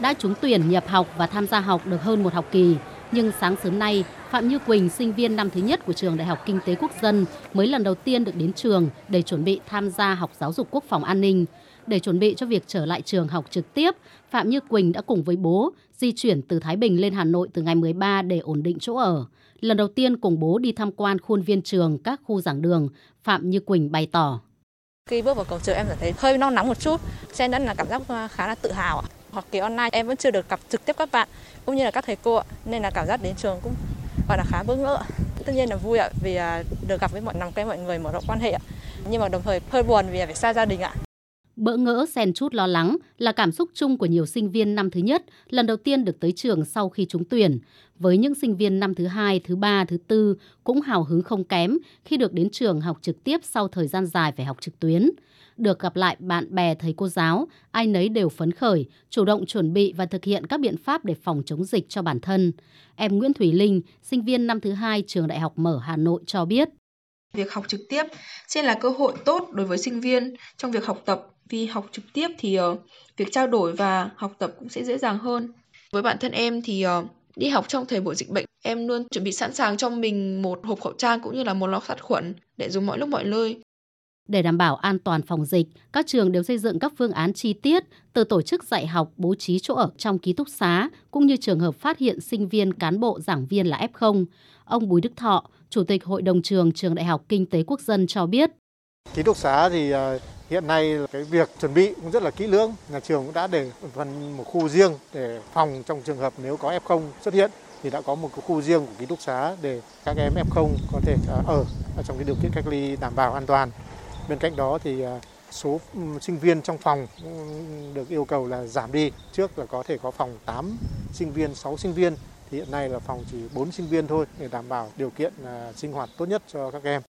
đã trúng tuyển nhập học và tham gia học được hơn một học kỳ. Nhưng sáng sớm nay, Phạm Như Quỳnh, sinh viên năm thứ nhất của trường Đại học Kinh tế Quốc dân, mới lần đầu tiên được đến trường để chuẩn bị tham gia học giáo dục quốc phòng an ninh. Để chuẩn bị cho việc trở lại trường học trực tiếp, Phạm Như Quỳnh đã cùng với bố di chuyển từ Thái Bình lên Hà Nội từ ngày 13 để ổn định chỗ ở. Lần đầu tiên cùng bố đi tham quan khuôn viên trường, các khu giảng đường, Phạm Như Quỳnh bày tỏ. Khi bước vào cổng trường em cảm thấy hơi nóng nóng một chút, cho nên là cảm giác ờ, khá là tự hào. Học kỳ online, em vẫn chưa được gặp trực tiếp các bạn, cũng như là các thầy cô nên là cảm giác đến trường cũng, gọi là khá bỡ ngỡ. Tất nhiên là vui ạ vì à, được gặp với mọi, nằm quen mọi người, mở rộng quan hệ ạ. Nhưng mà đồng thời hơi buồn vì phải xa gia đình ạ. Bỡ ngỡ xen chút lo lắng là cảm xúc chung của nhiều sinh viên năm thứ nhất lần đầu tiên được tới trường sau khi trúng tuyển. Với những sinh viên năm thứ hai, thứ ba, thứ tư cũng hào hứng không kém khi được đến trường học trực tiếp sau thời gian dài phải học trực tuyến. Được gặp lại bạn bè thầy cô giáo, ai nấy đều phấn khởi, chủ động chuẩn bị và thực hiện các biện pháp để phòng chống dịch cho bản thân. Em Nguyễn Thủy Linh, sinh viên năm thứ hai trường Đại học Mở Hà Nội cho biết. Việc học trực tiếp sẽ là cơ hội tốt đối với sinh viên trong việc học tập vì học trực tiếp thì uh, việc trao đổi và học tập cũng sẽ dễ dàng hơn. Với bản thân em thì uh, đi học trong thời buổi dịch bệnh, em luôn chuẩn bị sẵn sàng cho mình một hộp khẩu trang cũng như là một lọ sát khuẩn để dùng mọi lúc mọi nơi. Để đảm bảo an toàn phòng dịch, các trường đều xây dựng các phương án chi tiết từ tổ chức dạy học, bố trí chỗ ở trong ký túc xá, cũng như trường hợp phát hiện sinh viên, cán bộ, giảng viên là F0. Ông Bùi Đức Thọ, Chủ tịch Hội đồng trường Trường Đại học Kinh tế Quốc dân cho biết. Ký túc xá thì ờ, hiện nay cái việc chuẩn bị cũng rất là kỹ lưỡng. Nhà trường cũng đã để phần một khu riêng để phòng trong trường hợp nếu có F0 xuất hiện thì đã có một khu riêng của ký túc xá để các em F0 có thể à, ở trong cái điều kiện cách ly đảm bảo an toàn. Bên cạnh đó thì à, số sinh viên trong phòng được yêu cầu là giảm đi. Trước là có thể có phòng 8 sinh viên, 6 sinh viên thì hiện nay là phòng chỉ 4 sinh viên thôi để đảm bảo điều kiện à, sinh hoạt tốt nhất cho các em.